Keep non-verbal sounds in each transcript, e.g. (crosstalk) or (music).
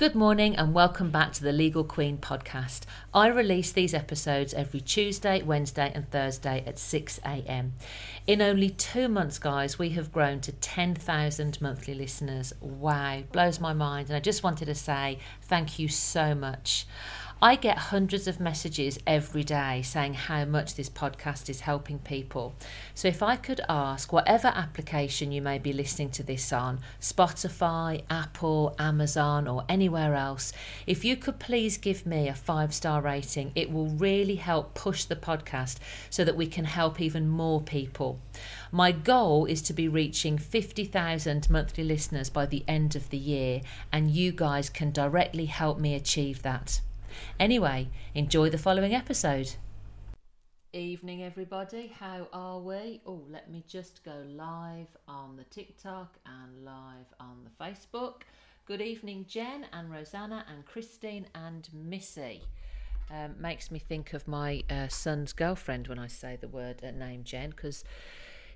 Good morning and welcome back to the Legal Queen podcast. I release these episodes every Tuesday, Wednesday, and Thursday at 6 a.m. In only two months, guys, we have grown to 10,000 monthly listeners. Wow, blows my mind. And I just wanted to say thank you so much. I get hundreds of messages every day saying how much this podcast is helping people. So, if I could ask, whatever application you may be listening to this on Spotify, Apple, Amazon, or anywhere else if you could please give me a five star rating, it will really help push the podcast so that we can help even more people. My goal is to be reaching 50,000 monthly listeners by the end of the year, and you guys can directly help me achieve that. Anyway, enjoy the following episode. Evening, everybody. How are we? Oh, let me just go live on the TikTok and live on the Facebook. Good evening, Jen and Rosanna and Christine and Missy. Um, makes me think of my uh, son's girlfriend when I say the word uh, name Jen because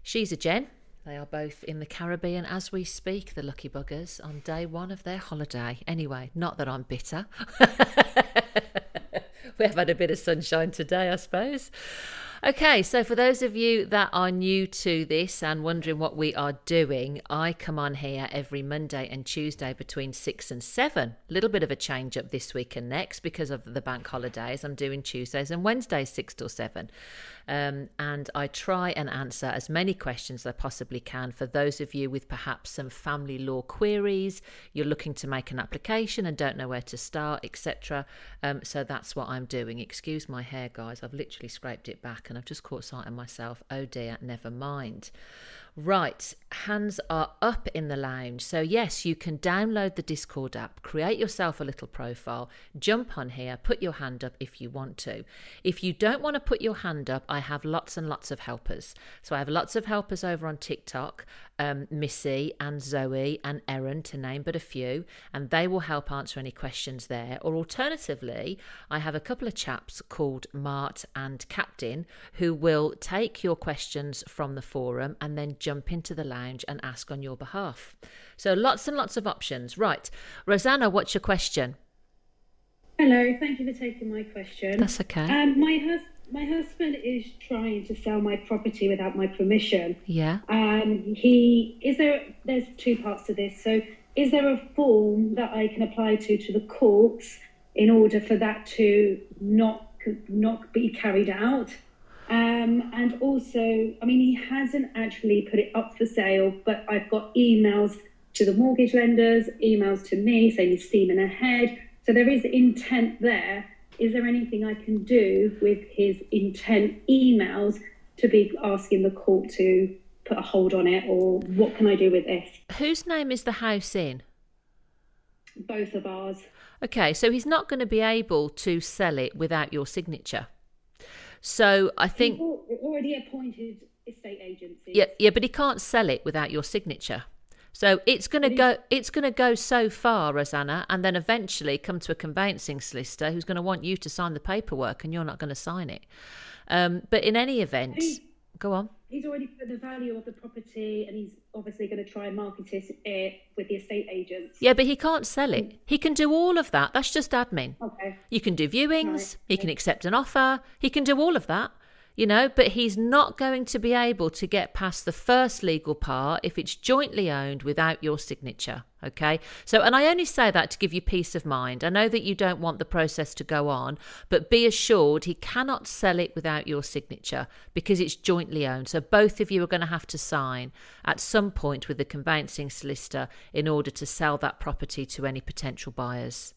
she's a Jen. They are both in the Caribbean as we speak, the lucky buggers, on day one of their holiday. Anyway, not that I'm bitter. (laughs) (laughs) we have had a bit of sunshine today, I suppose. Okay, so for those of you that are new to this and wondering what we are doing, I come on here every Monday and Tuesday between 6 and 7. A little bit of a change up this week and next because of the bank holidays. I'm doing Tuesdays and Wednesdays 6 till 7. Um, and I try and answer as many questions as I possibly can for those of you with perhaps some family law queries, you're looking to make an application and don't know where to start, etc. Um, so that's what I'm doing. Excuse my hair, guys. I've literally scraped it back and I've just caught sight of myself. Oh dear, never mind. Right, hands are up in the lounge. So, yes, you can download the Discord app, create yourself a little profile, jump on here, put your hand up if you want to. If you don't want to put your hand up, I have lots and lots of helpers. So, I have lots of helpers over on TikTok um, Missy and Zoe and Erin, to name but a few, and they will help answer any questions there. Or alternatively, I have a couple of chaps called Mart and Captain who will take your questions from the forum and then jump into the lounge and ask on your behalf. So lots and lots of options. Right. Rosanna, what's your question? Hello, thank you for taking my question. That's okay. Um, my husband my husband is trying to sell my property without my permission. Yeah. Um, he is there. There's two parts to this. So, is there a form that I can apply to to the courts in order for that to not not be carried out? Um, and also, I mean, he hasn't actually put it up for sale, but I've got emails to the mortgage lenders, emails to me saying he's steaming ahead. So there is intent there is there anything I can do with his intent emails to be asking the court to put a hold on it, or what can I do with this? Whose name is the house in? Both of ours. Okay, so he's not going to be able to sell it without your signature. So I think already appointed estate agency. Yeah, yeah, but he can't sell it without your signature. So it's going to go it's going to go so far, Rosanna, and then eventually come to a conveyancing solicitor who's going to want you to sign the paperwork, and you're not going to sign it. Um, but in any event, go on. He's already put the value of the property, and he's obviously going to try and market it eh, with the estate agents. Yeah, but he can't sell it. Mm. He can do all of that. That's just admin. Okay. You can do viewings. Right. He can accept an offer. He can do all of that you know, but he's not going to be able to get past the first legal part if it's jointly owned without your signature. Okay. So, and I only say that to give you peace of mind. I know that you don't want the process to go on, but be assured he cannot sell it without your signature because it's jointly owned. So, both of you are going to have to sign at some point with the conveyancing solicitor in order to sell that property to any potential buyers.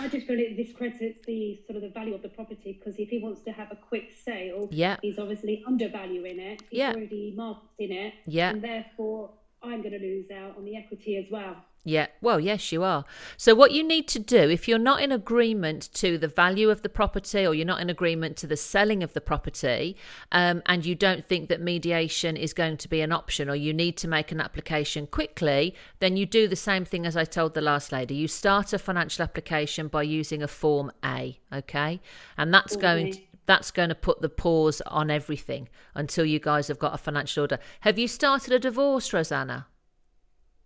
I just feel it discredits the sort of the value of the property because if he wants to have a quick sale, yeah. he's obviously undervaluing it. He's yeah. already marketing it. Yeah. And therefore, I'm going to lose out on the equity as well. Yeah, well, yes, you are. So, what you need to do, if you're not in agreement to the value of the property or you're not in agreement to the selling of the property, um, and you don't think that mediation is going to be an option or you need to make an application quickly, then you do the same thing as I told the last lady. You start a financial application by using a Form A, okay? And that's okay. going to that's going to put the pause on everything until you guys have got a financial order. Have you started a divorce, Rosanna?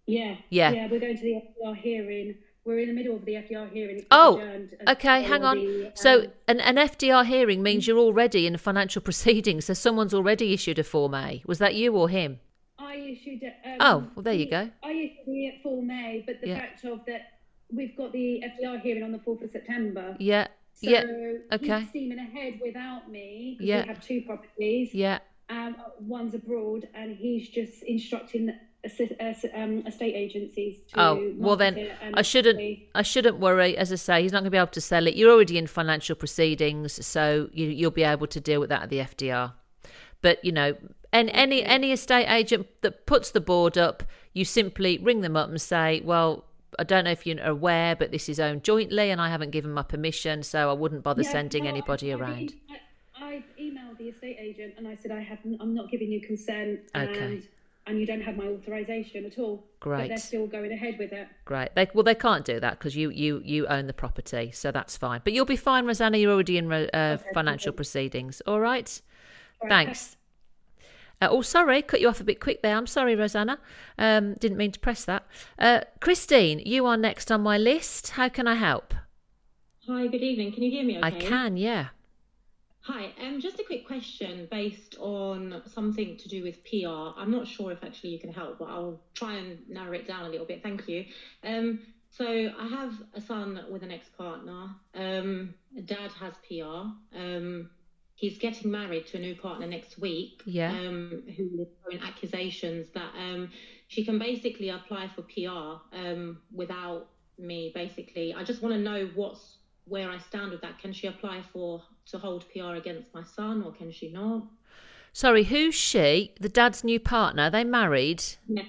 Yeah. Yeah. Yeah, we're going to the FDR hearing we're in the middle of the FDR hearing. Oh, Okay, hang on. the, So, um, an, an FDR hearing means you're already in a financial (laughs) proceeding. So, someone's already issued a Form A. Was that you or him? I issued it. Um, Oh, well, there you go. I issued the Form A, but the Yeah. fact of that we've got the FDR hearing on the 4th of September. Yeah, So yeah, okay. steaming ahead without me. Yeah. We have two properties. yeah. Um, one's abroad, and he's just instructing uh, um, estate agencies to. Oh well, then I shouldn't. I shouldn't worry. As I say, he's not going to be able to sell it. You're already in financial proceedings, so you, you'll be able to deal with that at the FDR. But you know, and any any estate agent that puts the board up, you simply ring them up and say, "Well, I don't know if you're aware, but this is owned jointly, and I haven't given my permission, so I wouldn't bother Yeah, sending no, anybody I've around." I, I've emailed the estate agent and I said I haven't. I'm not giving you consent, Okay. and and you don't have my authorization at all. But Great. they're still going ahead with it. Great. They, well, they can't do that because you, you, you own the property, so that's fine. But you'll be fine, Rosanna. You're already in uh, Okay, financial proceedings. All right. All right, Thanks. Uh, oh, sorry, cut you off a bit quick there. I'm sorry, Rosanna. Um, didn't mean to press that. Uh, Christine, you are next on my list. How can I help? Hi, good evening. Can you hear me okay? I can, yeah. Hi, um, just a quick question based on something to do with PR. I'm not sure if actually you can help, but I'll try and narrow it down a little bit. Thank you. Um, so I have a son with an ex-partner. Um, dad has PR. Um, he's getting married to a new partner next week. Yeah. Um, who is throwing accusations that um, she can basically apply for PR um, without me. Basically, I just want to know what's where I stand with that. Can she apply for to hold PR against my son, or can she not? Sorry, who's she? The dad's new partner. They married. Yeah.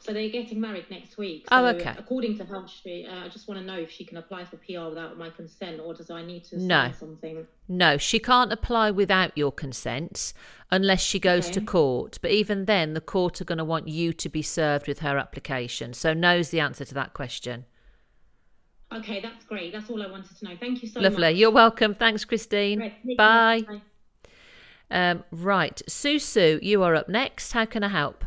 So they're getting married next week. Oh, okay. According to Health Street, uh, I just want to know if she can apply for PR without my consent, or does I need to sign No. something? No, she can't apply without your consent unless she goes to court. But even then, the court are going to want you to be served with her application. So, no's the answer to that question. Okay, that's great. That's all I wanted to know. Thank you so Lovely. much. Lovely. You're welcome. Thanks, Christine. Right. Bye. Bye. Um, right. Susu, you are up next. How can I help?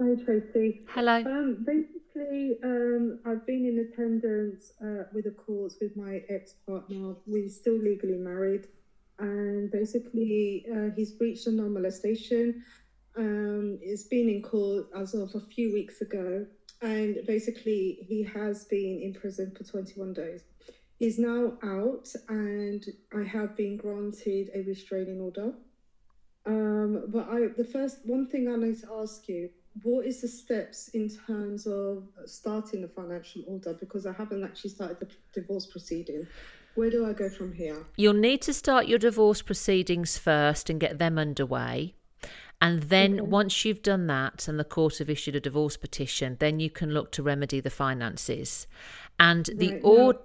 Hi Tracy. Hello. Um, basically, um, I've been in attendance uh, with a courts with my ex-partner. We're still legally married, and basically, uh, he's breached a non-molestation. Um, it's been in court as of a few weeks ago, and basically, he has been in prison for 21 days. He's now out, and I have been granted a restraining order. Um, but I, the first one thing I need to ask you, what is the steps in terms of starting the financial order? Because I haven't actually started the divorce proceeding. Where do I go from here? You'll need to start your divorce proceedings first and get them underway. And then once you've done that and the court have issued a divorce petition, then you can look to remedy the finances. And the Right, or- now-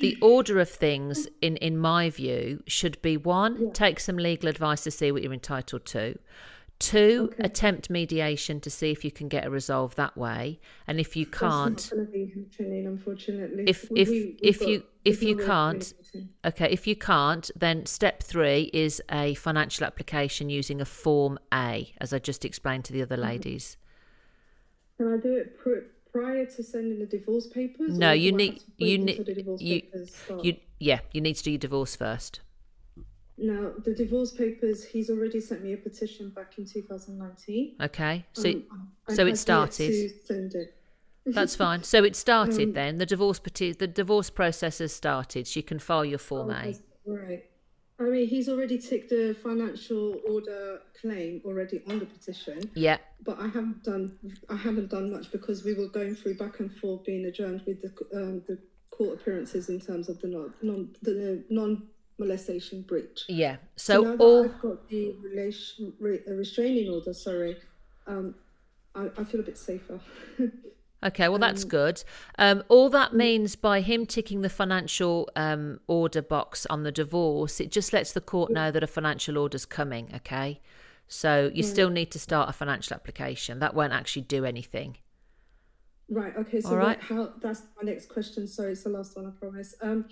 the order of things in in my view should be one, take some legal advice to see what you're entitled to. Two, Okay. attempt mediation to see if you can get a resolve that way. And if you can't, That's not going to be happening, unfortunately. If- We- if- we- if got- you- if you got a way of can't. Okay, if you can't, then step three is a financial application using a Form A, as I just explained to the other mm-hmm. ladies. Can I do it pr- prior to sending the divorce papers? No, you need have to wait you need you you yeah you need to do your divorce first. Now, the divorce papers, he's already sent me a petition back in 2019. Okay, so Um, so it started. Send it. (laughs) that's fine. So it started Um, then. The divorce peti- the divorce process has started. So you can file your Form Oh, A. Right. I mean, he's already ticked the financial order claim already on the petition, Yeah, but I haven't done. I haven't done much because we were going through back and forth, being adjourned with the um, the court appearances in terms of the non non the non molestation breach. yeah. So that all I've got the relation re, restraining order. Sorry, um, I, I feel a bit safer. (laughs) Okay, well, that's Um, good. Um, all that means by him ticking the financial um, order box on the divorce, it just lets the court know that a financial order's coming, okay? So you still need to start a financial application. That won't actually do anything. Right. Okay. So All right. what, how? That's my next question. Sorry, it's the last one. I promise. Um,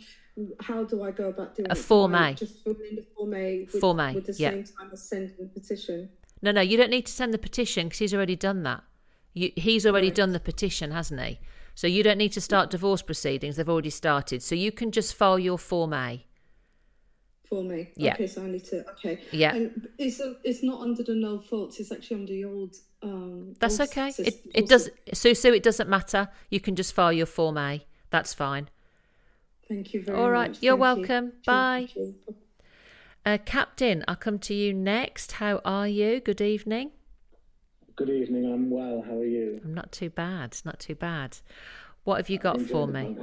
how do I go about doing A? Form A. Just fill in the form A. With, Form A, With the yeah. same time as sending the petition. No, no, you don't need to send the petition because he's already done that. You, he's already Right. done the petition, hasn't he? So you don't need to start divorce proceedings; they've already started. So you can just file your Form A. For me. Yeah. Okay, so I need to. Okay. Yeah. And it's it's not under the no faults. It's actually under the old. Um, That's old okay. sys- It it does so so it doesn't matter. You can just file your Form A. That's fine. Thank you very much. All right, much. you're Thank welcome. Thank Bye. you. Uh, Captain, I'll come to you next. How are you? Good evening. Good evening. I'm well. How are you? I'm not too bad. Not too bad. What have you got for me?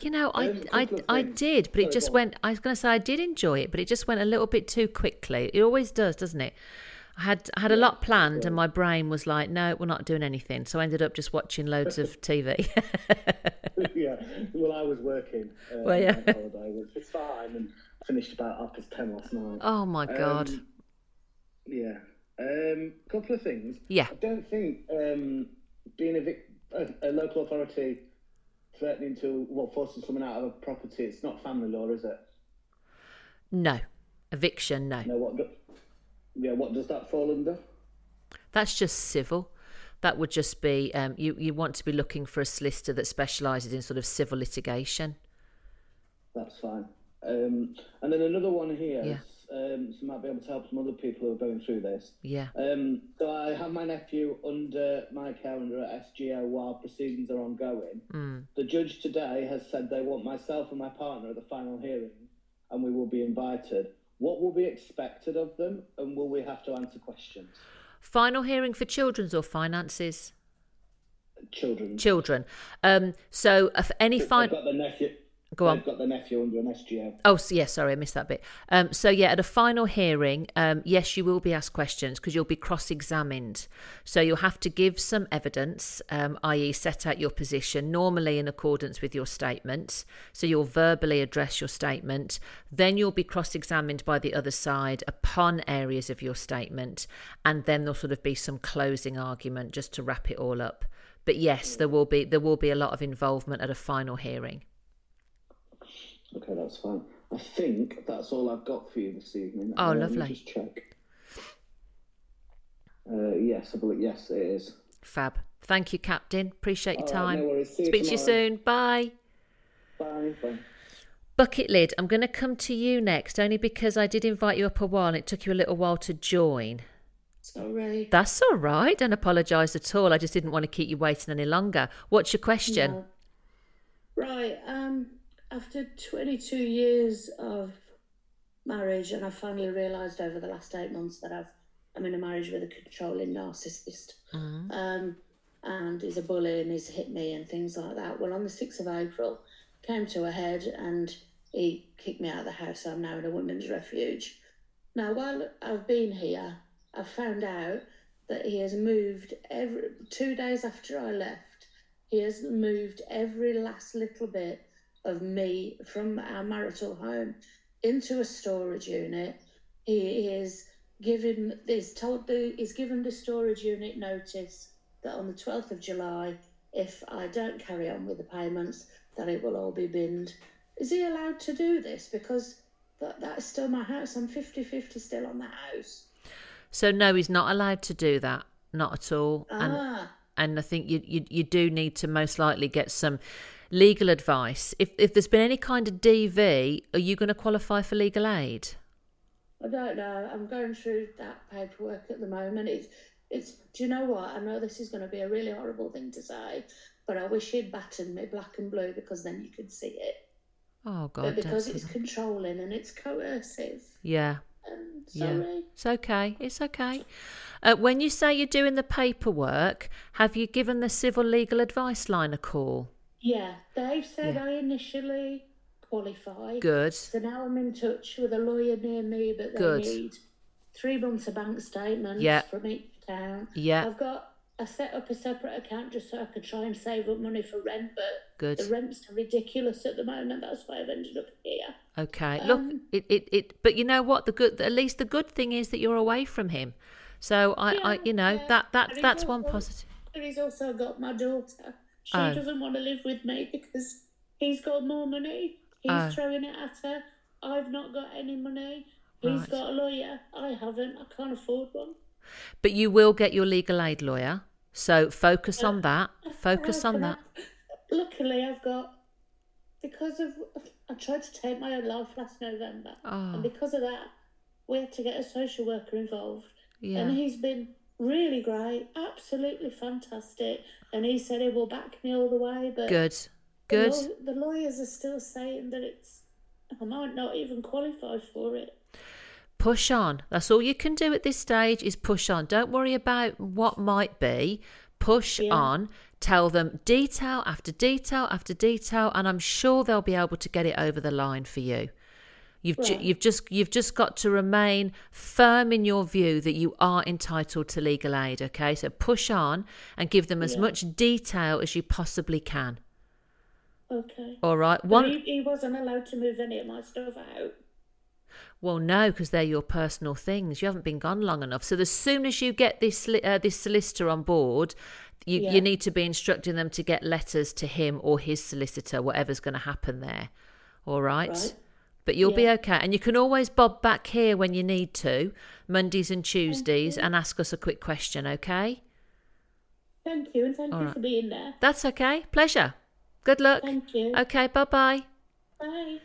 You know, I, Um, I, I did, but it just went. I was going to say I did enjoy it, but it just went a little bit too quickly. It always does, doesn't it? I had I had a lot planned, and my brain was like, "No, we're not doing anything." So I ended up just watching loads of (laughs) TV. yeah. Well, I was working. Uh, Well, yeah. holiday, which is fine, and finished about half past ten last night. oh my god! Um, yeah. Um, couple of things. Yeah. I don't think um, being a, vic- a, a local authority threatening to well forcing someone out of a property, it's not family law, is it? no, eviction. No, No. What? Do, yeah. What does that fall under? that's just civil. That would just be um, you. You want to be looking for a solicitor that specialises in sort of civil litigation. That's fine. Um, and then another one here. Yeah. Um, so might be able to help some other people who are going through this. Yeah. Um, so I have my nephew under my care under at SGO while proceedings are ongoing. Mm. The judge today has said they want myself and my partner at the final hearing, and we will be invited. What will be expected of them, and will we have to answer questions? Final hearing for children's or finances? Children. Children. Um, so if any They've fine. got the nephew. Go on. They've got the nephew under an SGO. Oh, so yeah, sorry, I missed that bit. Um, so yeah, at a final hearing, um, yes, you will be asked questions because you'll be cross-examined. So you'll have to give some evidence, um, i.e., set out your position, normally in accordance with your statement. So you'll verbally address your statement. Then you'll be cross-examined by the other side upon areas of your statement, and then there'll sort of be some closing argument just to wrap it all up. But yes, there will be there will be a lot of involvement at a final hearing. Okay, that's fine. I think that's all I've got for you this evening. Oh, let me lovely. just check. Uh, yes, I believe yes, it is. Fab. Thank you, Captain. Appreciate your All right, time. no worries. See you Speak to you soon. Bye. Bye. Bye. Bucket lid, I'm going to come to you next, only because I did invite you up a while and it took you a little while to join. Sorry. That's all right. Don't apologise at all. I just didn't want to keep you waiting any longer. What's your question? No. Right. Um. After 22 years of marriage, and I finally realised over the last eight months that I've I'm in a marriage with a controlling narcissist. Mm-hmm. Um. And he's a bully and he's hit me and things like that. Well, on the 6th of April, came to a head and he kicked me out of the house. I'm now in a women's refuge. Now, while I've been here, I've found out that he has moved every two days after I left. He has moved every last little bit of me from our marital home into a storage unit. He is given he's told the he's given the storage unit notice that on the twelfth of July, if I don't carry on with the payments, that it will all be binned. Is he allowed to do this? Because that that's still my house. I'm 50-50 still on the house. So no, he's not allowed to do that. Not at all. And Ah. and I think you, you you do need to most likely get some legal advice. If if there's been any kind of DV, are you going to qualify for legal aid? I don't know. I'm going through that paperwork at the moment. It's, it's. Do you know what? I know this is going to be a really horrible thing to say, but I wish he'd battered me black and blue because then you could see it. Oh God, don't because it's controlling and it's coercive. yeah. Um, Yeah, sorry. it's okay. It's okay. Uh, when you say you're doing the paperwork, have you given the civil legal advice line a call? Yeah, Dave said Yeah. I initially qualify. Good. So now I'm in touch with a lawyer near me, but they Good. need three months of bank statements Yeah. from each account. Yeah. I've got I set up a separate account just so I could try and save up money for rent, but Good. the rent's ridiculous at the moment. That's why I've ended up here. Okay. Look, Um, it, it, it. But you know what? The good, at least the good thing is that you're away from him. So I, I you know, yeah. that that And that's one also- positive. But he's also got my daughter. She Oh. doesn't want to live with me because he's got more money. He's Oh. throwing it at her. I've not got any money. He's Right. got a lawyer. I haven't. I can't afford one. But you will get your legal aid lawyer. So focus on uh, that. (laughs) Focus on that. I- luckily, I've got because of I tried to take my own life last November, Oh. and because of that, we had to get a social worker involved, Yeah. and he's been really great, absolutely fantastic, and he said he will back me all the way. But Good. the Good. law- the lawyers are still saying that it's I might not even qualify for it. Push on. That's all you can do at this stage is push on. Don't worry about what might be. Push Yeah. on. Tell them detail after detail after detail, and I'm sure they'll be able to get it over the line for you. You've ju- you've just you've just got to remain firm in your view that you are entitled to legal aid. Okay, so push on and give them as Yeah. much detail as you possibly can. Okay. All right. One. he, he wasn't allowed to move any of my stuff out. Well, no, because they're your personal things. You haven't been gone long enough. So as soon as you get this uh, this solicitor on board, you, Yeah. you need to be instructing them to get letters to him or his solicitor, whatever's going to happen there. All right. Right. But you'll be okay. And you can always bob back here when you need to, Mondays and Tuesdays, and ask us a quick question, okay? Thank you, and thank All you right. for being there. That's okay. Pleasure. Good luck. Thank you. Okay, bye bye. Bye.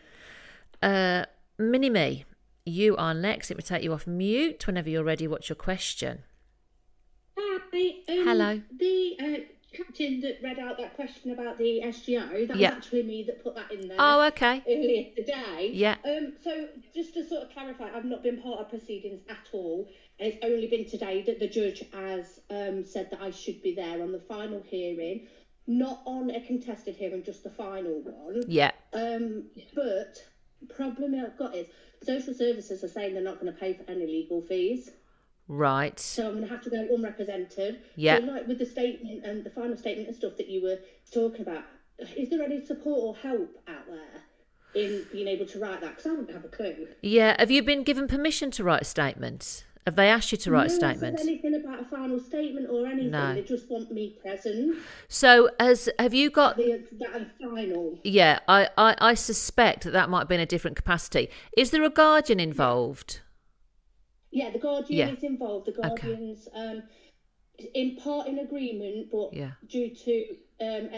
Uh, Mini Me, you are next. It will take you off mute whenever you're ready. What's your question? Hi. Um, Hello. The uh, captain that read out that question about the SGO, that Yeah. was actually me that put that in there. Oh, okay. Earlier today. Yeah. Um. So just to sort of clarify, I've not been part of proceedings at all, and it's only been today that the judge has um said that I should be there on the final hearing, not on a contested hearing, just the final one. Yeah. Um, but problem I've got is social services are saying they're not going to pay for any legal fees. Right. So I'm going to have to go unrepresented. Yeah. So like with the statement and the final statement and stuff that you were talking about, is there any support or help out there in being able to write that? Because I wouldn't have a clue. Yeah. Have you been given permission to write a statement? Have they asked you to write a no said statement? anything about a final statement or anything. No. They just want me present. So, has have you got? The, that final. Yeah, I, I, I suspect that that might be in a different capacity. Is there a guardian involved? Yeah, the guardian Yeah. is involved. The Okay. guardian's um, in part in agreement, but Yeah. due to um,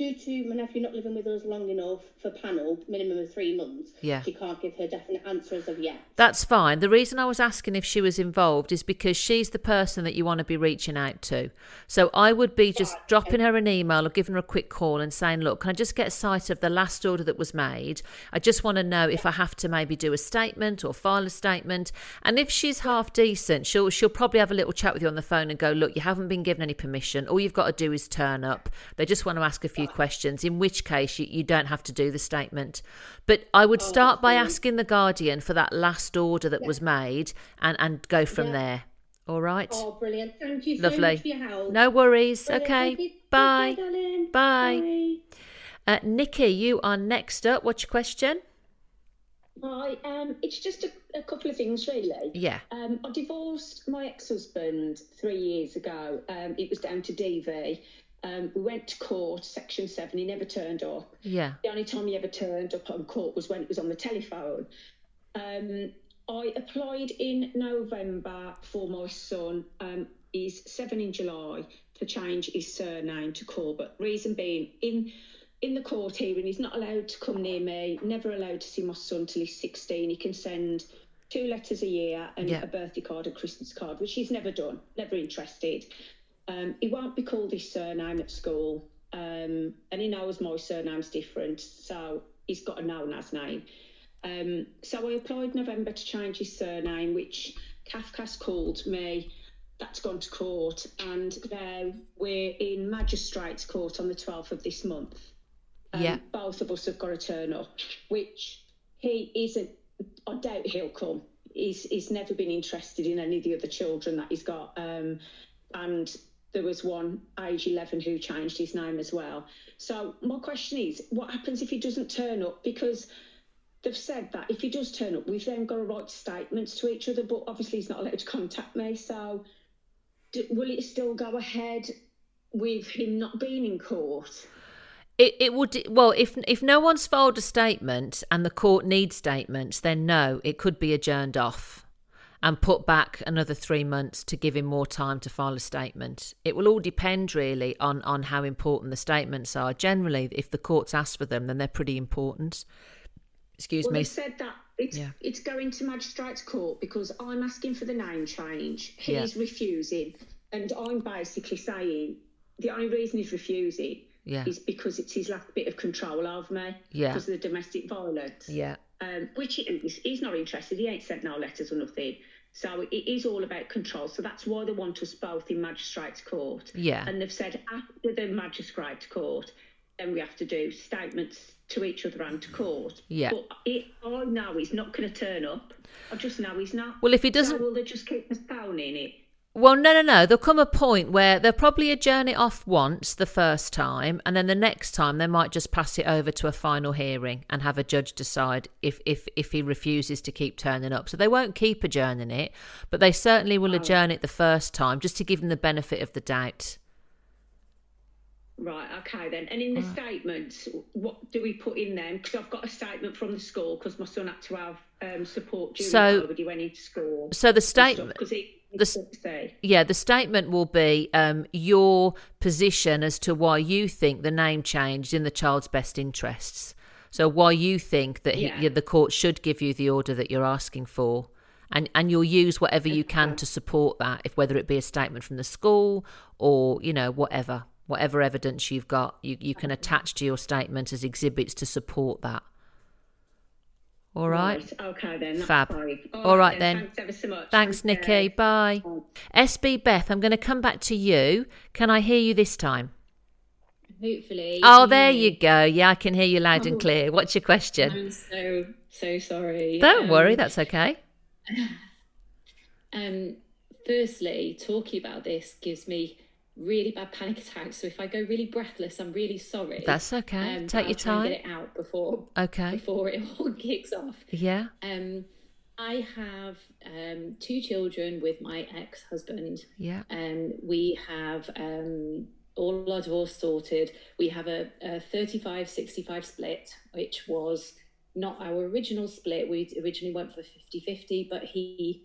due to my nephew not living with us long enough for panel, minimum of three months, Yeah. she can't give her definite answer as of yet. That's fine. The reason I was asking if she was involved is because she's the person that you want to be reaching out to. So I would be just dropping her an email or giving her a quick call and saying, Look, can I just get a sight of the last order that was made? I just want to know if I have to maybe do a statement or file a statement. And if she's half decent, she'll she'll probably have a little chat with you on the phone and go, Look, you haven't been given any permission. All you've got to do is turn up. They just want to ask a few questions, in which case you, you don't have to do the statement. But I would start by asking the Guardian for that last order that was made and, and go from Yeah. there. All right? Oh, brilliant! Thank you so Lovely. much for your help. No worries. Brilliant. Okay. Bye. Bye. Bye. Uh, Nikki, you are next up. What's your question? Hi, um, it's just a, a couple of things really. Yeah. Um, I divorced my ex-husband three years ago. Um, it was down to DV. Um, we went to court, Section Seven. He never turned up. Yeah. The only time he ever turned up on court was when it was on the telephone. Um, I applied in November for my son. Um, he's seven in July to change his surname to Corbett. Reason being, in in the court hearing, he's not allowed to come near me. Never allowed to see my son till he's sixteen. He can send two letters a year and Yeah. a birthday card and Christmas card, which he's never done. Never interested. Um, he won't be called his surname at school, um, and he knows my surname's different, so he's got a known as name. Um, so I applied November to change his surname, which Cafcass called me. That's gone to court, and we're in magistrates' court on the 12th of this month. Um, Yeah. Both of us have got to turn up, which he isn't. I doubt he'll come. He's, he's never been interested in any of the other children that he's got. Um, and there was one age 11 who changed his name as well. So my question is, what happens if he doesn't turn up? Because they've said that if he does turn up, we've then got to write statements to each other, but obviously he's not allowed to contact me. So will it still go ahead with him not being in court? It, it would well if if no one's filed a statement and the court needs statements then no it could be adjourned off and put back another three months to give him more time to file a statement. It will all depend really on, on how important the statements are. Generally, if the courts ask for them, then they're pretty important. Excuse well, me. They said that it's Yeah. it's going to magistrates court because I'm asking for the name change. He's Yeah. refusing, and I'm basically saying the only reason he's refusing Yeah. is because it's his last bit of control over me Yeah. because of the domestic violence. Yeah. Um, which. He's not interested. He ain't sent no letters or nothing. So it is all about control. So that's why they want us both in magistrates court. Yeah. And they've said after the magistrates court, then we have to do statements to each other and to court. Yeah. But it, I know he's not going to turn up. I just know he's not. Well, if he doesn't- so will they just keep postponing it? Well, no, no, no. There'll come a point where they'll probably adjourn it off once the first time, and then the next time they might just pass it over to a final hearing and have a judge decide if if if he refuses to keep turning up. So they won't keep adjourning it, but they certainly will adjourn it the first time just to give them the benefit of the doubt. Right, okay then. And in the statements, what do we put in them? Because I've got a statement from the school because my son had to have um, support during So- COVID. He went into school. So the statement, Because he the say. yeah, the statement will be um, your position as to why you think the name changed in the child's best interests. So why you think that he, Yeah. yeah, the court should give you the order that you're asking for, and and you'll use whatever you can to support that, if whether it be a statement from the school or you know whatever whatever evidence you've got, you you can attach to your statement as exhibits to support that. All right. Okay then. That's Fab. fine. All right then. Thanks ever so much. Thanks, Thank Nikki. you. Bye. SB Beth, I'm going to come back to you. Can I hear you this time? Hopefully. Oh, there you go. Yeah, I can hear you loud and Oh. clear. What's your question? I'm so so sorry. Don't worry, Um, that's okay. (laughs) Um, firstly, talking about this gives me really bad panic attacks. So if I go really breathless, I'm really sorry. That's okay. Um, Take your I'll try and time. get it out before Okay. before it all (laughs) kicks off. Yeah. Um, I have um, two children with my ex-husband. Yeah. Um, we have um, all our divorce sorted. We have a, a 35-65 split, which was not our original split. We originally went for 50-50, but he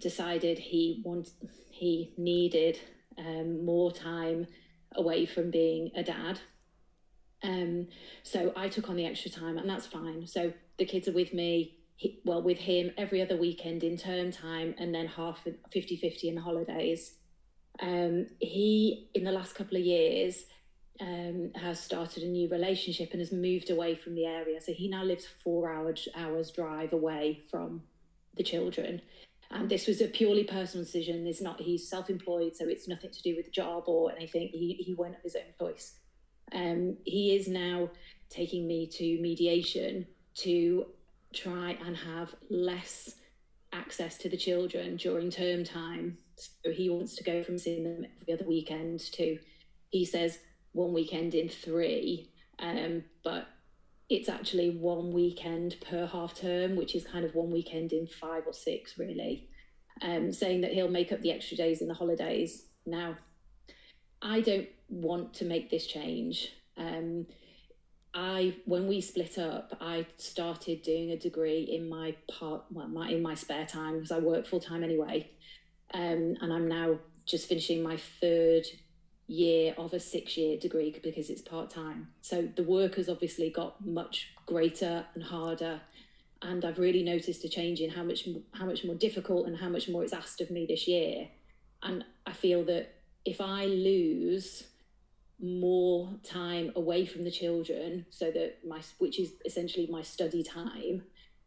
decided he wanted, he needed um, more time away from being a dad. Um, so I took on the extra time, and that's fine. So the kids are with me, he, well, with him every other weekend in term time, and then half 50 50 in the holidays. Um, he, in the last couple of years, um, has started a new relationship and has moved away from the area. So he now lives four hours, hours drive away from the children. And this was a purely personal decision. It's not, he's self employed, so it's nothing to do with the job or anything. He, he went of his own choice. Um, he is now taking me to mediation to try and have less access to the children during term time. So he wants to go from seeing them every other weekend to, he says, one weekend in three. Um, but it's actually one weekend per half term, which is kind of one weekend in five or six, really. Um, saying that he'll make up the extra days in the holidays. Now, I don't want to make this change. Um, I when we split up, I started doing a degree in my part, well, my, in my spare time because I work full time anyway, um, and I'm now just finishing my third year of a six year degree because it's part time. So the work has obviously got much greater and harder, and I've really noticed a change in how much how much more difficult and how much more it's asked of me this year, and I feel that if I lose more time away from the children so that my which is essentially my study time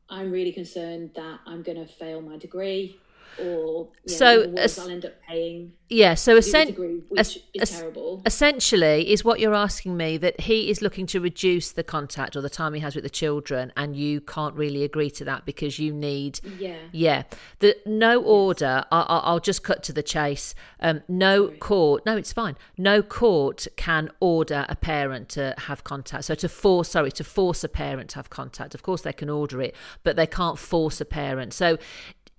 i'm really concerned that i'm going to fail my degree or you So, know, in the worst, es- i'll end up paying Yeah, so to a essen- degree, which es- is terrible essentially is what you're asking me that he is looking to reduce the contact or the time he has with the children, and you can't really agree to that because you need yeah Yeah, the no order. I, I, I'll just cut to the chase. Um, no court. No, it's fine. No court can order a parent to have contact. So to force, sorry, to force a parent to have contact. Of course, they can order it, but they can't force a parent. So,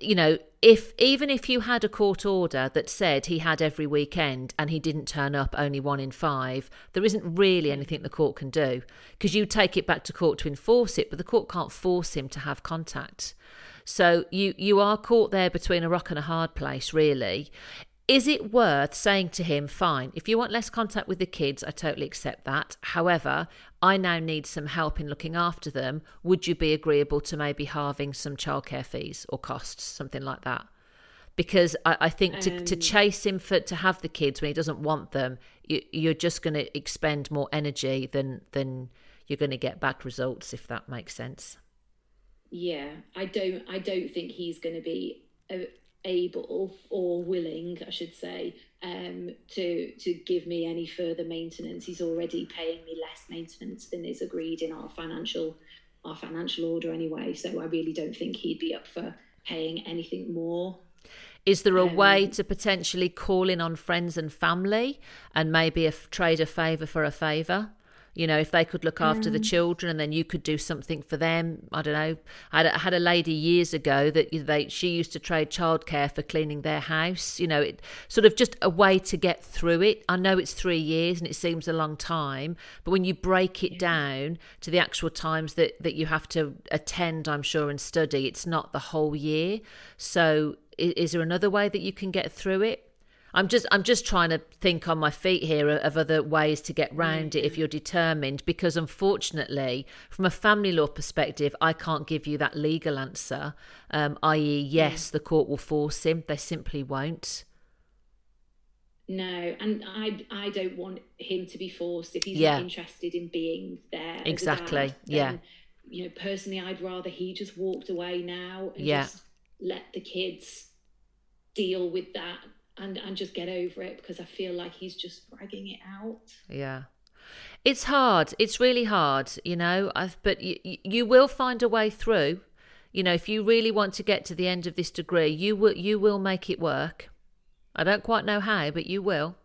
you know, if even if you had a court order that said he had every weekend and he didn't turn up only one in five, there isn't really anything the court can do because you take it back to court to enforce it, but the court can't force him to have contact. So you you are caught there between a rock and a hard place, really. Is it worth saying to him, fine, if you want less contact with the kids, I totally accept that. However, I now need some help in looking after them. Would you be agreeable to maybe halving some childcare fees or costs, something like that? Because I, I think to, um, to chase him for to have the kids when he doesn't want them, you, you're just going to expend more energy than than you're going to get back results, if that makes sense. Yeah, I don't. I don't think he's going to be able or willing, I should say, um, to to give me any further maintenance. He's already paying me less maintenance than is agreed in our financial our financial order anyway. So I really don't think he'd be up for paying anything more. Is there a um, way to potentially call in on friends and family and maybe a, trade a favour for a favour? You know if they could look after the mm. children and then you could do something for them i don't know. I had a, had a lady years ago that they she used to trade childcare for cleaning their house you know it sort of just a way to get through it. I know it's 3 years and it seems a long time but when you break it down to the actual times that that you have to attend i'm sure and study it's not the whole year. So is, is there another way that you can get through it I'm just I'm just trying to think on my feet here of other ways to get round it if mm. you're determined because unfortunately from a family law perspective I can't give you that legal answer um, i.e. yes the court will force him they simply won't no and I I don't want him to be forced if he's yeah. not interested in being there exactly dad, yeah then, you know personally I'd rather he just walked away now and yeah. just let the kids deal with that and and just get over it because I feel like he's just dragging it out. Yeah. It's hard. It's really hard, you know, I've, but you, you will find a way through. You know, if you really want to get to the end of this degree, you will you will make it work. I don't quite know how, but you will.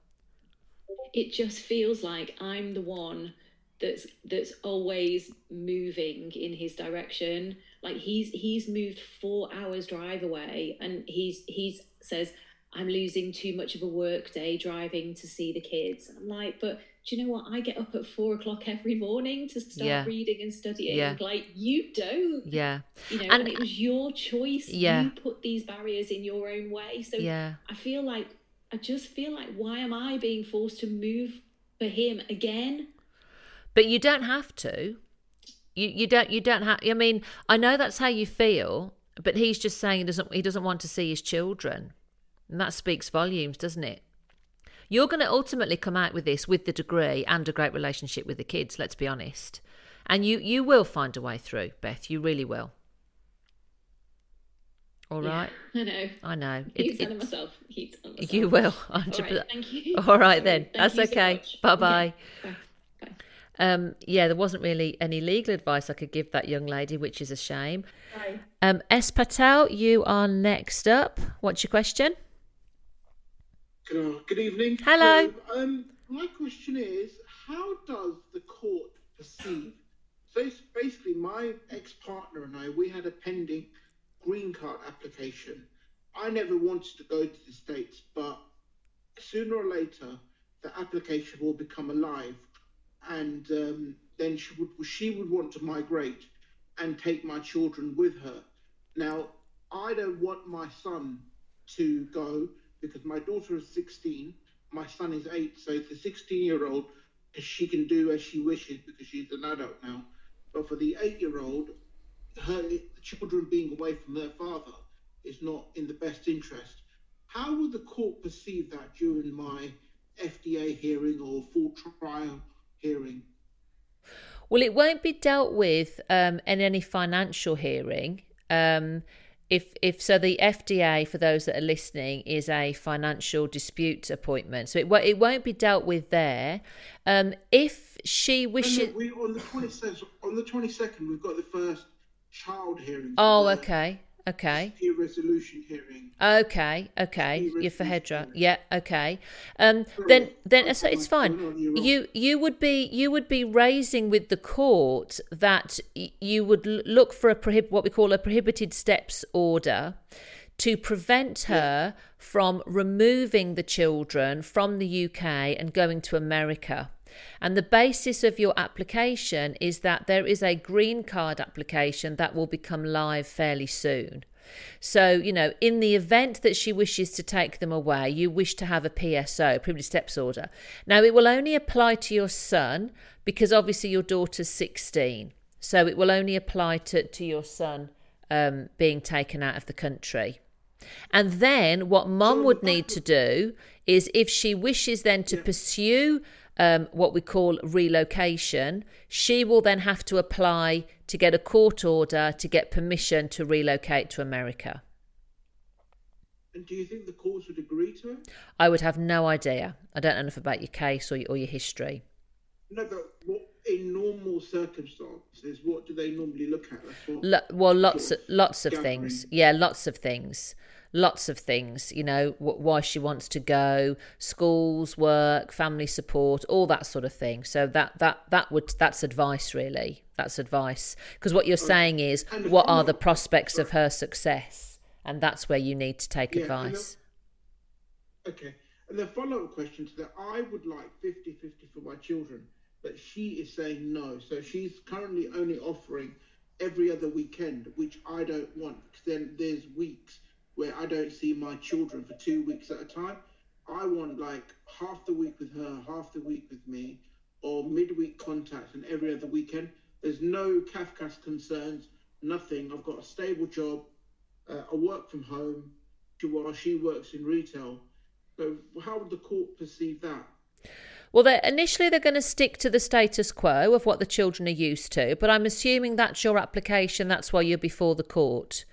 It just feels like I'm the one that's that's always moving in his direction. Like he's he's moved 4 hours drive away and he's he's says I'm losing too much of a work day driving to see the kids. I'm like, but do you know what? I get up at four o'clock every morning to start yeah. reading and studying. Yeah. Like you don't. Yeah. You know, and, and, it was your choice. Yeah. You put these barriers in your own way. So yeah. I feel like I just feel like why am I being forced to move for him again? But you don't have to. You you don't you don't have I mean, I know that's how you feel, but he's just saying he doesn't he doesn't want to see his children. And that speaks volumes, doesn't it? You're going to ultimately come out with this with the degree and a great relationship with the kids, let's be honest. And you, you will find a way through, Beth. You really will. All right. Yeah, I know. I know. Keep telling myself. Myself. You will. 100. All right, thank you. (laughs) All right then. (laughs) Thank That's okay. So bye bye. Bye. Um, yeah, there wasn't really any legal advice I could give that young lady, which is a shame. Bye. Um, S. Patel, you are next up. What's your question? Good, good evening. Hello. So, um, my question is, how does the court perceive? So basically, my ex-partner and I, we had a pending green card application. I never wanted to go to the States, but sooner or later, the application will become alive, and um, then she would she would want to migrate and take my children with her. Now, I don't want my son to go because my daughter is 16, my son is 8, so the 16 year old, she can do as she wishes because she's an adult now. But for the 8 year old, her children being away from their father is not in the best interest. How would the court perceive that during my FDA hearing or full trial hearing? Well, it won't be dealt with um, in any financial hearing. Um, if if so the FDA for those that are listening is a financial dispute appointment. So it, it won't be dealt with there. Um, if she wishes we, on the 22nd on the 22nd we've got the first child hearing. Oh okay Okay. resolution hearing. Okay, okay. You're for Hedra. Yeah, okay. Um, then then it's, it's fine. You you would be you would be raising with the court that you would look for a prohib- what we call a prohibited steps order to prevent her from removing the children from the UK and going to America. And the basis of your application is that there is a green card application that will become live fairly soon. So, you know, in the event that she wishes to take them away, you wish to have a PSO, privileged steps order. Now, it will only apply to your son because obviously your daughter's 16. So it will only apply to, to your son um, being taken out of the country. And then what mum would need to do is if she wishes then to pursue um, what we call relocation, she will then have to apply to get a court order to get permission to relocate to America. And do you think the courts would agree to it? I would have no idea. I don't know enough about your case or your, or your history. No, but what, in normal circumstances, what do they normally look at? Lo- well, lots of lots of gathering. things. Yeah, lots of things. Lots of things. You know, wh- why she wants to go, schools, work, family support, all that sort of thing. So that that that would that's advice really. That's advice because what you're saying is And what are the prospects of her success, and that's where you need to take Yeah, and advice. Okay. And the follow up question to that I would like 50 50 for my children, but she is saying no. So she's currently only offering every other weekend, which I don't want. then there's weeks where I don't see my children for two weeks at a time. I want like half the week with her, half the week with me, or midweek contact and every other weekend. There's no Cafcass concerns, nothing. I've got a stable job. Uh, I work from home while she works in retail. So how would the court perceive that? Well, they initially they're going to stick to the status quo of what the children are used to, but I'm assuming that's your application. That's why you're before the court.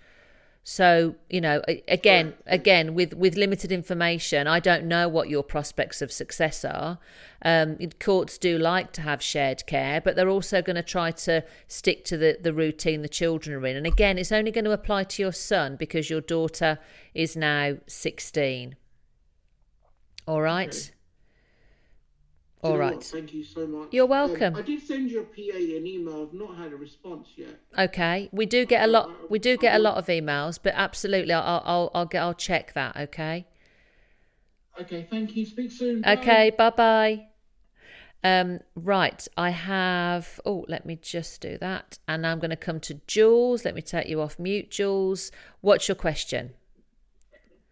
So you know, again, again, with with limited information, I don't know what your prospects of success are. Um, courts do like to have shared care, but they're also going to try to stick to the the routine the children are in. And again, it's only going to apply to your son because your daughter is now 16. All right. Do you know right. what? Thank you so much. You're Um, welcome. I did send your PA an email. I've not had a response yet. Okay, we do get a lot. We do get a lot of emails, but absolutely, I'll I'll I'll get I'll check that. Okay. Okay, thank you. Speak soon. Bye. Okay. Bye bye. Um. Right. I have. Oh, let me just do that, and I'm going to come to Jules. Let me take you off mute, Jules. What's your question?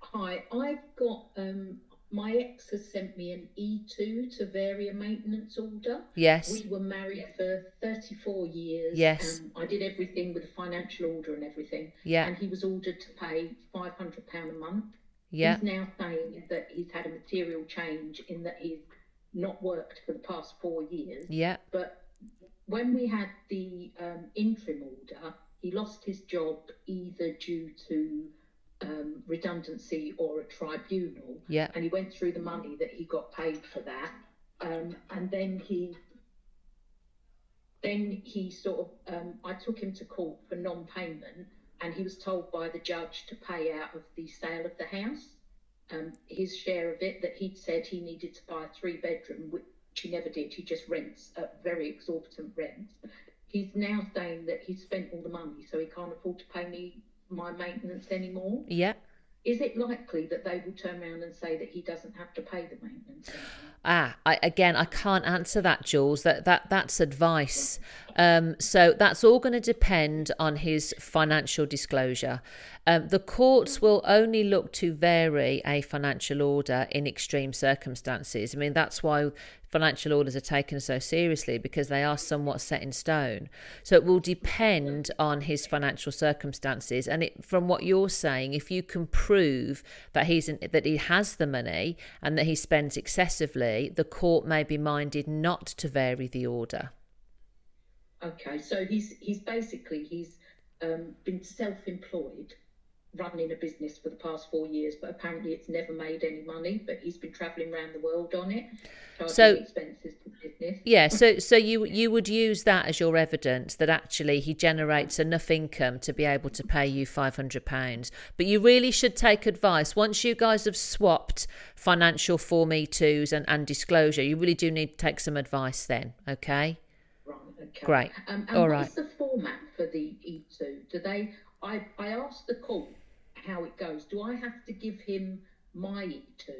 Hi, I've got um my ex has sent me an E2 to vary a maintenance order. Yes. We were married for 34 years. Yes. I did everything with a financial order and everything. Yeah. And he was ordered to pay £500 a month. Yeah. He's now saying that he's had a material change in that he's not worked for the past four years. Yeah. But when we had the um, interim order, he lost his job either due to um, redundancy or a tribunal. Yeah. And he went through the money that he got paid for that. Um, and then he then he sort of um, I took him to court for non-payment, and he was told by the judge to pay out of the sale of the house, um, his share of it. That he'd said he needed to buy a three-bedroom, which he never did. He just rents at very exorbitant rents. He's now saying that he's spent all the money, so he can't afford to pay me my maintenance anymore. Yeah. Is it likely that they will turn around and say that he doesn't have to pay the maintenance? Ah, I, again, I can't answer that, Jules. That that that's advice. Um, so that's all going to depend on his financial disclosure. Um, the courts will only look to vary a financial order in extreme circumstances. I mean, that's why financial orders are taken so seriously because they are somewhat set in stone. So it will depend on his financial circumstances. And it, from what you're saying, if you can prove that he's that he has the money and that he spends excessively, the court may be minded not to vary the order. Okay, so he's he's basically he's um, been self-employed, running a business for the past four years, but apparently it's never made any money. But he's been travelling around the world on it, So- expenses to business. Yeah, so (laughs) so you you would use that as your evidence that actually he generates enough income to be able to pay you five hundred pounds. But you really should take advice once you guys have swapped financial form E2s and, and disclosure. You really do need to take some advice then. Okay. Okay. Great. Um, and All what's right. the format for the E2? Do they? I I asked the call how it goes. Do I have to give him my E2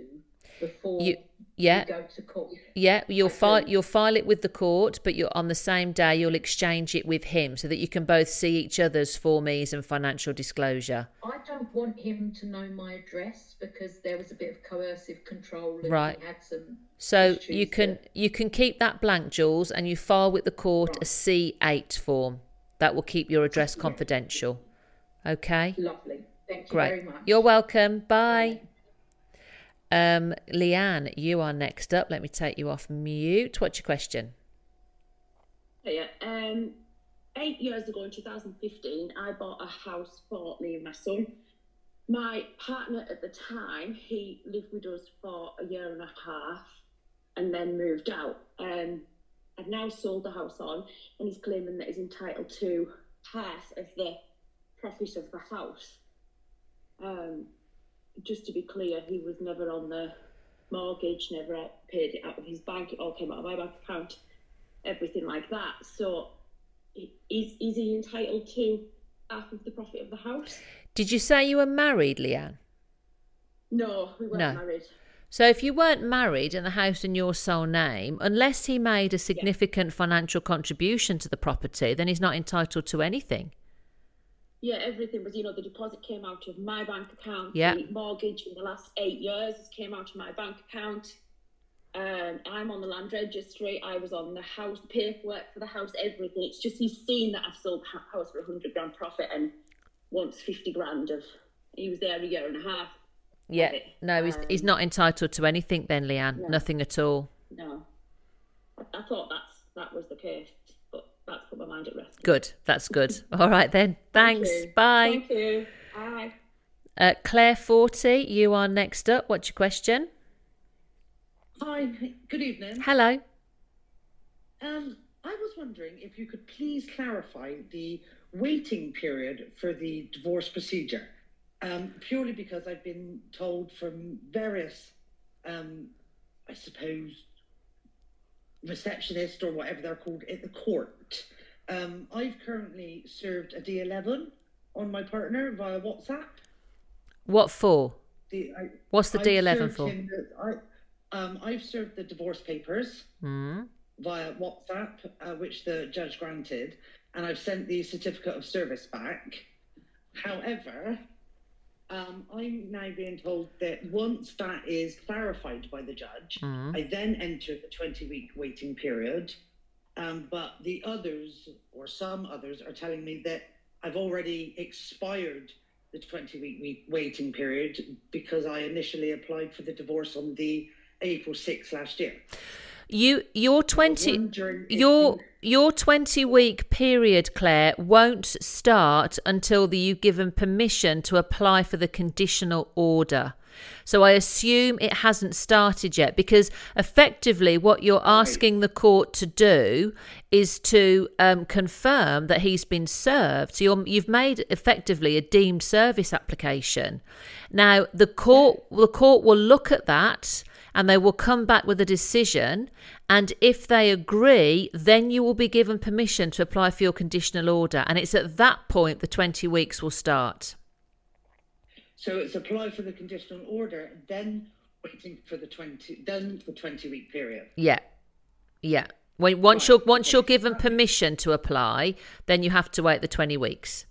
before You yeah. we go to court. Yeah, you'll I file you'll file it with the court, but you're on the same day you'll exchange it with him so that you can both see each other's Form Es and financial disclosure. I don't want him to know my address because there was a bit of coercive control and Right. he had some So you can that- you can keep that blank, Jules, and you file with the court a C eight form. That will keep your address confidential. Okay. lovely. Thank you Great. very much. You're welcome. Bye. Um, Leanne, you are next up. Let me take you off mute. What's your question? Yeah, um, eight years ago in 2015, I bought a house for me and my son. My partner at the time, he lived with us for a year and a half and then moved out. Um, I've now sold the house on and he's claiming that he's entitled to half of the profit of the house. Um, just to be clear, he was never on the mortgage, never paid it out of his bank, it all came out of my bank account everything like that. So, is is he entitled to half of the profit of the house? Did you say you were married, Leanne? No, we weren't No. married. So if you weren't married and the house in your sole name, unless he made a significant financial contribution to the property, then he's not entitled to anything. Yeah, everything was, you know, the deposit came out of my bank account. Yeah. The mortgage in the last eight years has came out of my bank account. Um, I'm on the land registry. I was on the house paperwork for the house, everything. It's just he's seen that I've sold the house for a hundred grand profit and wants fifty grand of. He was there a year and a half. Yeah. No, he's, he's Um, not entitled to anything then, Leanne. No. Nothing at all. No, I, I thought that's that was the case, that's put my mind at rest. Good. That's good. (laughs) All right then. Thanks. Thank. Bye. Thank you. Bye. Uh, Claire 40, you are next up. What's your question? Hi, good evening. Hello. Um, I was wondering if you could please clarify the waiting period for the divorce procedure, um, purely because I've been told from various, um, I suppose, receptionists or whatever they're called at the court. Um, I've currently served a D11 on my partner via WhatsApp. What for? The, I, What's the I've D11 for? the- I, um, I've served the divorce papers Hmm. via WhatsApp, uh, which the judge granted, and I've sent the certificate of service back. However, um, I'm now being told that once that is clarified by the judge, Mhm. I then enter the 20 week waiting period. Um, but the others, or some others, are telling me that I've already expired the 20 week waiting period because I initially applied for the divorce on the April 6th last year. You your 20 your your 20 week period Claire won't start until the, you've given permission to apply for the conditional order. So I assume it hasn't started yet because effectively what you're asking the court to do is to um, confirm that he's been served. So you're, you've made effectively a deemed service application. Now the court the court will look at that and they will come back with a decision. And if they agree, then you will be given permission to apply for your conditional order. And it's at that point the 20 weeks will start. So it's apply for the conditional order, then waiting for the 20, then the 20 week period. Yeah. Yeah. When, once you're once you're given permission to apply, then you have to wait the 20 weeks.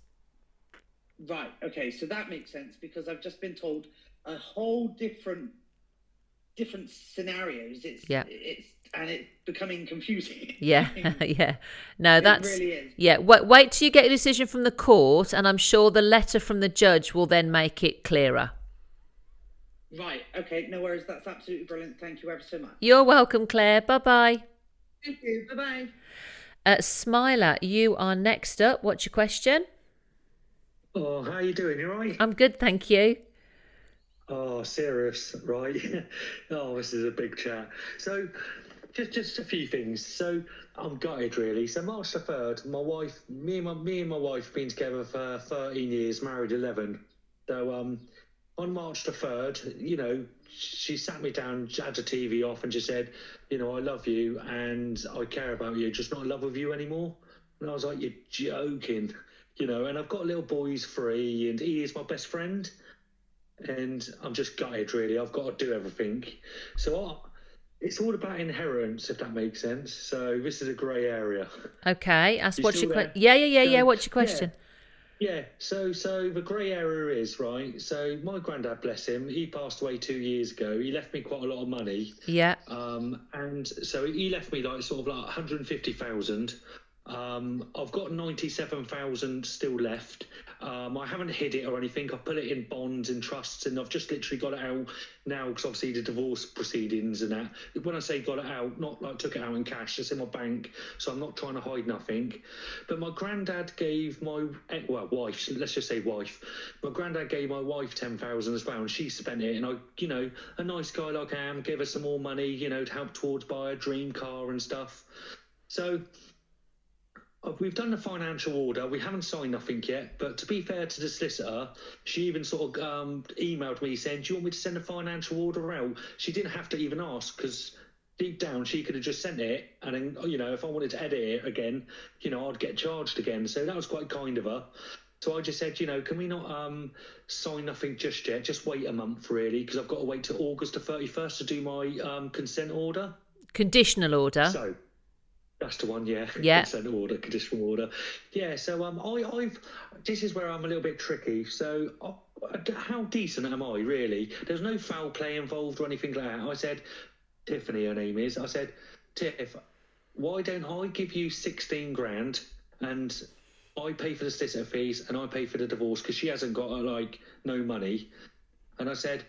Right. Okay. So that makes sense because I've just been told a whole different, different scenarios. It's Yeah. It's and it's becoming confusing. (laughs) Yeah, (laughs) yeah. No, It that's really is. yeah. Wait, wait till you get a decision from the court, and I'm sure the letter from the judge will then make it clearer. Right. Okay. No worries. That's absolutely brilliant. Thank you ever so much. You're welcome, Claire. Bye bye. Thank you. Bye bye. Uh, Smiler, you are next up. What's your question? Oh, how are you doing? You all right? I'm good, thank you. Oh, serious, right? (laughs) oh, this is a big chat. So, just just a few things. So, I'm gutted, really. So, March the third, my wife, me and my me and my wife been together for 13 years, married 11. So, um, on March the third, you know, she sat me down, had the TV off, and she said, you know, I love you and I care about you, just not in love with you anymore. And I was like, you're joking, (laughs) you know. And I've got a little boy, he's three, and he is my best friend and I'm just gutted. Really, I've got to do everything. So I, it's all about inheritance, if that makes sense. So this is a grey area. Okay, ask You what's your question? Yeah, yeah, yeah, yeah. What's your question? Yeah, so so the grey area is right. So my granddad, bless him, he passed away two years ago. He left me quite a lot of money. Yeah. Um, and so he left me like sort of like 150,000. Um, I've got 97,000 still left. Um, I haven't hid it or anything. I've put it in bonds and trusts, and I've just literally got it out now because obviously the divorce proceedings and that. When I say got it out, not like took it out in cash, it's in my bank, so I'm not trying to hide nothing. But my granddad gave my well wife, let's just say wife. My granddad gave my wife ten thousand as well, and she spent it. And I, you know, a nice guy like I am, gave her some more money, you know, to help towards buy a dream car and stuff. So We've done the financial order. We haven't signed nothing yet, but to be fair to the solicitor, she even sort of um, emailed me saying, "Do you want me to send a financial order out?" She didn't have to even ask because deep down she could have just sent it, and then you know if I wanted to edit it again, you know I'd get charged again. So that was quite kind of her. So I just said, you know, can we not um, sign nothing just yet? Just wait a month, really, because I've got to wait till August the thirty first to do my um, consent order. Conditional order. So that's the one, yeah. Yeah. Consent order, conditional order. Yeah. So um, I, I've. This is where I'm a little bit tricky. So. Uh, how decent am I, really? There's no foul play involved or anything like that. I said, Tiffany, her name is. I said, Tiff, why don't I give you 16 grand and I pay for the solicitor fees and I pay for the divorce because she hasn't got like no money. And I said,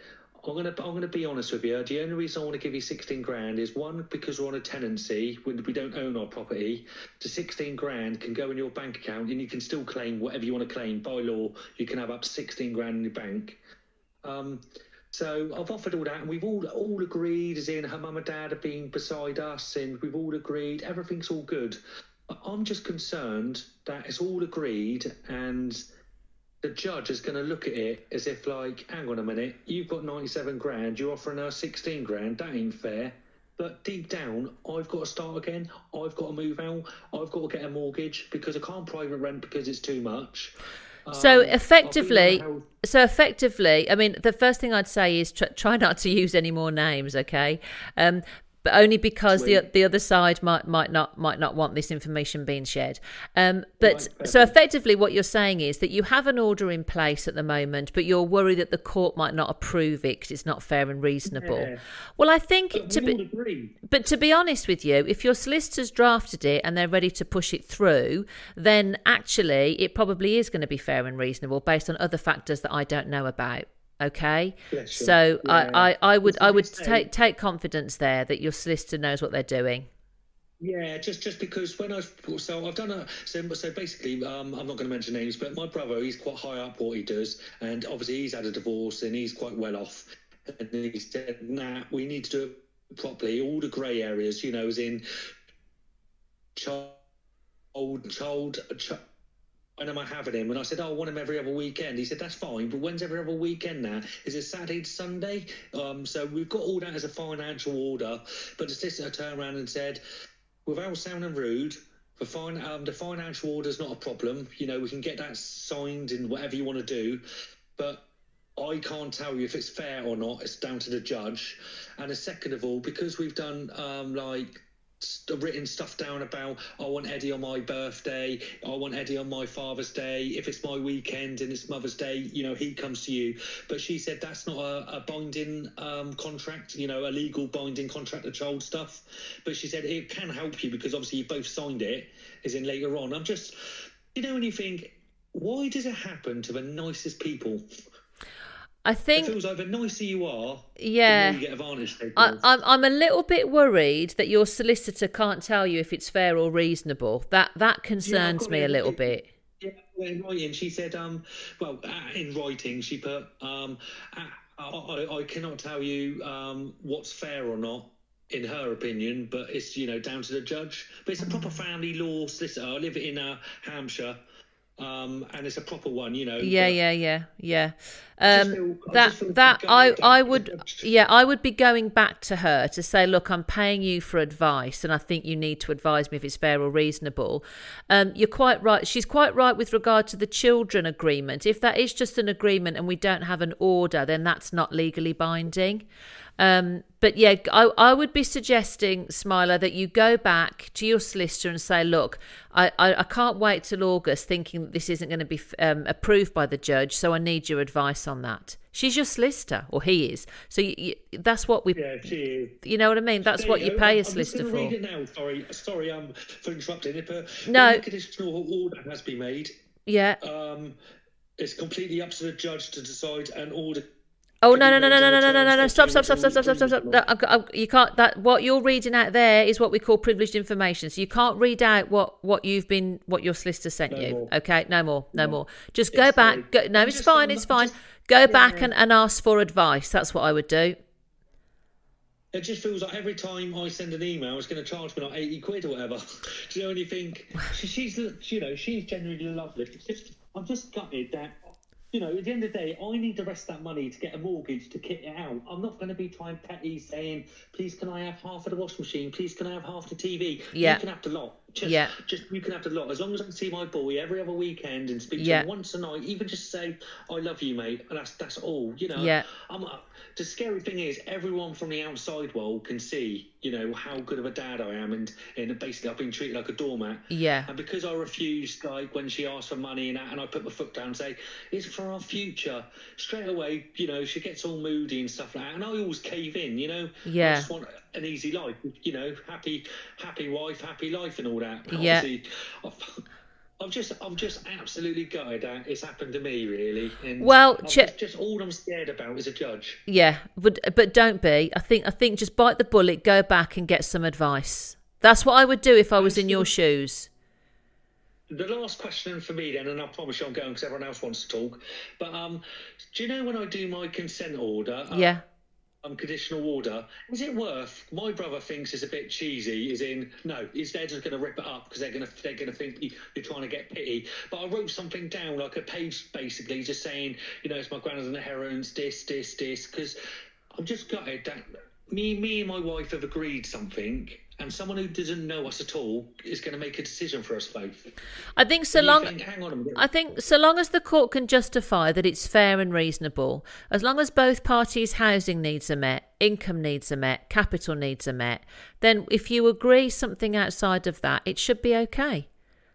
I'm gonna I'm gonna be honest with you. The only reason I want to give you 16 grand is one because we're on a tenancy when we don't own our property. The 16 grand can go in your bank account and you can still claim whatever you want to claim by law. You can have up to 16 grand in your bank. Um, so I've offered all that, and we've all all agreed, as in her mum and dad have been beside us, and we've all agreed everything's all good. I'm just concerned that it's all agreed, and the judge is going to look at it as if, like, hang on a minute, you've got 97 grand, you're offering her 16 grand, that ain't fair. But deep down, I've got to start again. I've got to move out. I've got to get a mortgage because I can't private rent because it's too much. So Um, I've been in effectively, so effectively, I mean, the first thing I'd say is tr- try not to use any more names, okay? Um, but only because the Sweet. the other side might might not might not want this information being shared. Um, but Right, so effectively, what you're saying is that you have an order in place at the moment, but you're worried that the court might not approve it because it's not fair and reasonable. Yeah. Well, I think But to be agree. but to be honest with you, if your solicitors drafted it and they're ready to push it through, then actually it probably is going to be fair and reasonable based on other factors that I don't know about. Okay, Bless you. so Yeah. I, I, I would I would take take confidence there that your solicitor knows what they're doing. Yeah, just just because when I so I've done a so so basically um, I'm not going to mention names, but my brother he's quite high up what he does, and obviously he's had a divorce and he's quite well off, and he said, "Nah, we need to do it properly. All the grey areas, you know, as in child, child, child." When am I having him? And I said, oh, I want him every other weekend. He said, that's fine, but when's every other weekend now? Is it Saturday to Sunday? Um, so we've got all that as a financial order. But the solicitor turned around and said, without sounding rude, the, fin- um, the financial order is not a problem. You know, we can get that signed and whatever you want to do. But I can't tell you if it's fair or not. It's down to the judge. And second of all, because we've done um, like written stuff down about I want Eddie on my birthday, I want Eddie on my Father's Day. If it's my weekend and it's Mother's Day, you know he comes to you. But she said that's not a, a binding um, contract, you know, a legal binding contract, the child stuff. But she said it can help you because obviously you both signed it. As in later on, I'm just, you know, when you think, why does it happen to the nicest people? I It think feels like the nicer you are, Yeah. the more you get taken I, I'm I'm a little bit worried that your solicitor can't tell you if it's fair or reasonable. That that concerns got me it. a little bit. Yeah, in writing, she said, um, well, uh, in writing, she put, um, uh, I, I, I cannot tell you um, what's fair or not, in her opinion, but it's, you know, down to the judge. But it's a proper family law solicitor. I live in uh, Hampshire. Um, and it's a proper one, you know. Yeah, yeah, yeah, yeah. Um, feel- that that I I would (laughs) yeah I would be going back to her to say, look, I'm paying you for advice, and I think you need to advise me if it's fair or reasonable. Um, you're quite right. She's quite right with regard to the children agreement. If that is just an agreement and we don't have an order, then that's not legally binding. Um, but yeah, I, I would be suggesting, Smiler, that you go back to your solicitor and say, look, I, I, I can't wait till August thinking that this isn't going to be um, approved by the judge, so I need your advice on that. She's your solicitor, or he is. So you, you, that's what we, Yeah, she is. you know what I mean? That's There what you you pay I'm a solicitor for. Read it now. Sorry, sorry, um, for interrupting. No. if a conditional order has been made, Yeah. um, it's completely up to the judge to decide and order. Oh no no no no no no no no no no! Stop stop stop stop stop stop stop stop! No, I, I, you can't. That what you're reading out there is what we call privileged information. So you can't read out what what you've been what your solicitor sent No you. more. Okay, no more, no No. more. Just go back. Go, no, it's fine. It's fine. Go back and, and ask for advice. That's what I would do. It just feels like every time I send an email, it's going to charge me like eighty quid or whatever. Do you know? And you think she, she's you know she's genuinely lovely. It's just, I'm just gutted that. You know, at the end of the day, I need the rest of that money to get a mortgage to kit it out. I'm not going to be trying petty saying, please can I have half of the washing machine? Please can I have half the TV? Yeah. You can have the lot. Just, Yeah. just you can have the lot. As long as I can see my boy every other weekend and speak to him once a night, even just say, I love you, mate. And that's that's all. You know. Yeah. I'm, uh, the scary thing is, everyone from the outside world can see, you know, how good of a dad I am, and and basically I've been treated like a doormat. Yeah. And because I refused, like when she asked for money and that, and I put my foot down and say, "It's for our future," straight away, you know, she gets all moody and stuff like that, and I always cave in, you know. Yeah. I just want an easy life, you know, happy, happy wife, happy life, and all that. But Yeah. I've, I'm just, I'm just absolutely gutted that it's happened to me, really. And Well, ch- just, just all I'm scared about is a judge. Yeah, but but don't be. I think I think just bite the bullet, go back and get some advice. That's what I would do if I was in your shoes. The last question for me then, and I promise you I'm going because everyone else wants to talk. But um, do you know when I do my consent order? uh, Yeah. Um, conditional order. Is it worth? My brother thinks it's a bit cheesy. Is in no, is they're just going to rip it up because they're going to they're going to think you, you're trying to get pity. But I wrote something down like a page basically, just saying you know it's my granddad and the heroines, this, this, this. Because I'm just gutted that me me and my wife have agreed something. And someone who doesn't know us at all is going to make a decision for us both. I think so long. think, hang on a minute. I think so long as the court can justify that it's fair and reasonable, as long as both parties' housing needs are met, income needs are met, capital needs are met, then if you agree something outside of that, it should be okay.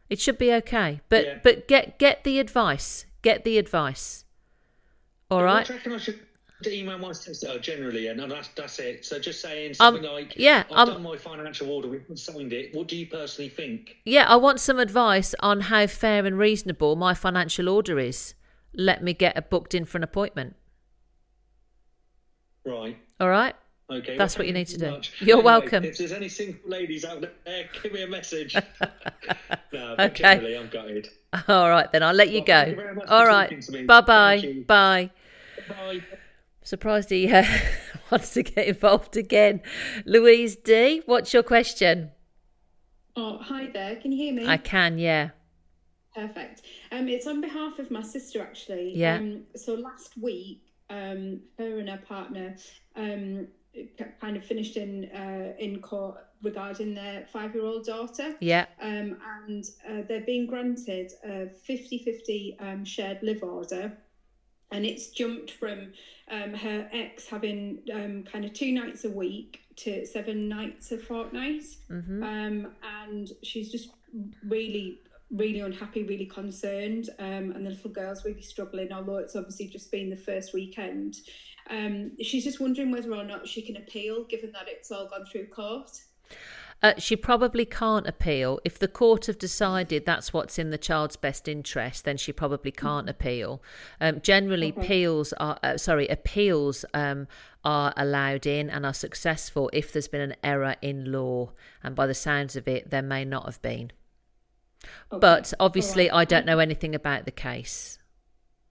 It should be okay. But Yeah. but get get the advice. Get the advice. All What right. Do you reckon I should email my solicitor generally, and, that's that's it. So just saying Um, something like, yeah, I've um, done my financial order, we haven't signed it. What do you personally think? Yeah, I want some advice on how fair and reasonable my financial order is. Let me get a booked in for an appointment. Right. All right. Okay. That's well, what you need to do. much. You're Anyway, welcome. If there's any single ladies out there, (laughs) give me a message. (laughs) no, Okay. I'm gutted. (laughs) All right, then I'll let you Well, go. you All right. me. Bye bye. You. Bye. Bye. Surprised he uh, (laughs) wants to get involved again. Louise D, what's your question? Oh, hi there. Can you hear me? I can, yeah. Perfect. Um, it's on behalf of my sister actually. Yeah. Um, so last week, um, her and her partner um kind of finished in uh, in court regarding their five year old daughter. Yeah. Um, and uh, they're being granted a 50-50 um, shared live order. And it's jumped from um, her ex having um, kind of two nights a week to seven nights a fortnight. Mhm. Um, and she's just really, really unhappy, really concerned. Um, and the little girl's really struggling, although it's obviously just been the first weekend. Um, she's just wondering whether or not she can appeal, given that it's all gone through court. Uh, she probably can't appeal. If the court have decided that's what's in the child's best interest, then she probably can't appeal. Um, generally, Okay. appeals are uh, sorry, appeals um, are allowed in and are successful if there's been an error in law, and by the sounds of it, there may not have been. Okay. But obviously, right. I don't know anything about the case.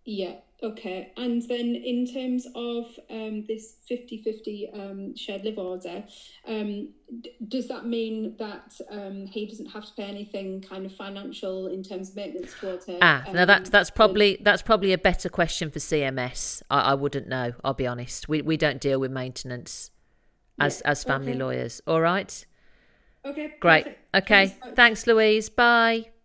Yeah, okay. And then in terms of um, this 50 50 um, shared live order, um, d- does that mean that um, he doesn't have to pay anything kind of financial in terms of maintenance towards her? Ah, now um, that's that's probably that's probably a better question for CMS. I, I wouldn't know. I'll be honest. We we don't deal with maintenance as Yeah, as family okay. lawyers. All right. Okay. Great. perfect. Okay. Thanks. Thanks, Louise. Bye.